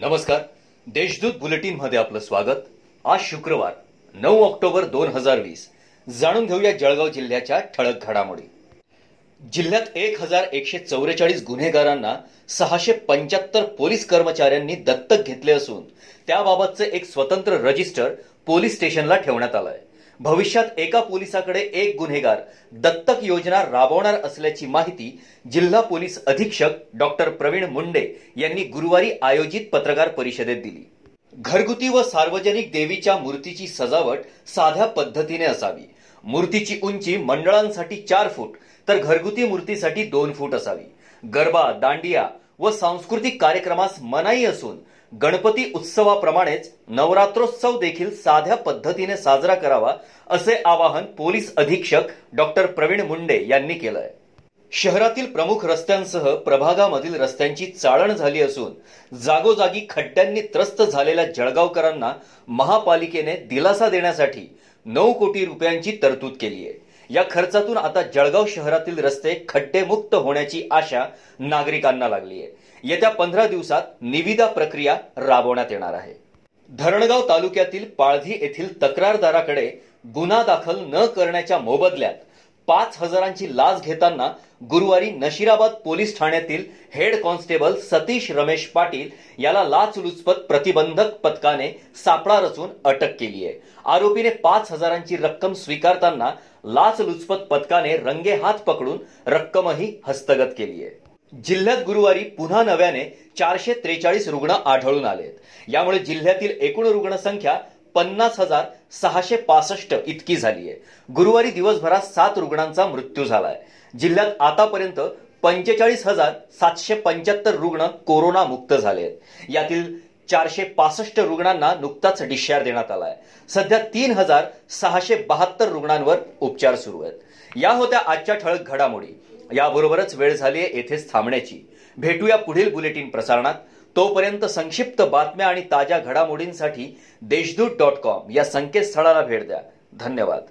नमस्कार. देशदूत बुलेटिनमध्ये आपलं स्वागत. आज शुक्रवार नऊ ऑक्टोबर दोन हजार वीस. जाणून घेऊया जळगाव जिल्ह्याच्या ठळक घडामोडी. जिल्ह्यात एक हजार एकशे चौवेचाळीस गुन्हेगारांना सहाशे पंच्याहत्तर पोलीस कर्मचाऱ्यांनी दत्तक घेतले असून त्याबाबतचे एक स्वतंत्र रजिस्टर पोलीस स्टेशनला ठेवण्यात आलंय. भविष्यात एका पोलिसाकडे एक गुन्हेगार दत्तक योजना राबवणार असल्याची माहिती जिल्हा पोलीस अधीक्षक डॉक्टर प्रवीण मुंडे यांनी गुरुवारी आयोजित पत्रकार परिषदेत दिली. घरगुती व सार्वजनिक देवीच्या मूर्तीची सजावट साध्या पद्धतीने असावी. मूर्तीची उंची मंडळांसाठी चार फूट तर घरगुती मूर्तीसाठी दोन फूट असावी. गरबा दांडिया व सांस्कृतिक कार्यक्रमास मनाई असून गणपती उत्सवाप्रमाणेच नवरात्रोत्सव देखील साध्या पद्धतीने साजरा करावा असे आवाहन पोलीस अधीक्षक डॉक्टर प्रवीण मुंडे यांनी केलंय. शहरातील प्रमुख रस्त्यांसह प्रभागामधील रस्त्यांची चाळण झाली असून जागोजागी खड्ड्यांनी त्रस्त झालेल्या जळगावकरांना महापालिकेने दिलासा देण्यासाठी नऊ कोटी रुपयांची तरतूद केली आहे या खर्चातून आता जळगाव शहरातील रस्ते खड्डेमुक्त होण्याची आशा नागरिकांना लागली आहे. येत्या पंधरा दिवसात निविदा प्रक्रिया राबवण्यात येणार आहे. धरणगाव तालुक्यातील पाळधी येथील तक्रारदाराकडे गुन्हा दाखल न करण्याच्या मोबदल्यात पाच हजारांची लाच घेताना गुरुवारी नशिराबाद पोलीस ठाण्यातील हेड कॉन्स्टेबल सतीश रमेश पाटील याला लाचलुचपत प्रतिबंधक पथकाने सापळा रचून अटक केली आहे. आरोपीने पाच हजारांची रक्कम स्वीकारताना लाचलुचपत पथकाने रंगे हात पकडून रक्कमही हस्तगत केली आहे. जिल्ह्यात गुरुवारी पुन्हा नव्याने चारशे त्रेचाळीस रुग्ण आढळून आले यामुळे जिल्ह्यातील एकूण रुग्णसंख्या पन्नास हजार सहाशे पासष्ट इतकी झाली आहे गुरुवारी दिवसभरात सात रुग्णांचा मृत्यू झालाय. जिल्ह्यात आतापर्यंत पंचेचाळीस हजार सातशे पंच्याहत्तर रुग्ण कोरोना मुक्त झाले आहेत यातील चारशे पासष्ट रुग्णांना नुकताच डिस्चार्ज देण्यात आलाय. सध्या तीन हजार सहाशे बहात्तर रुग्णांवर उपचार सुरू आहेत. या होत्या आजच्या ठळक घडामोडी. याबरोबरच वेळ झाली आहे येथेच थांबण्याची. भेटूया पुढील बुलेटिन प्रसारणात. तोपर्यंत संक्षिप्त बातम्या आणि ताज्या घडामोडींसाठी देशदूत डॉट कॉम या संकेतस्थळाला भेट द्या. धन्यवाद.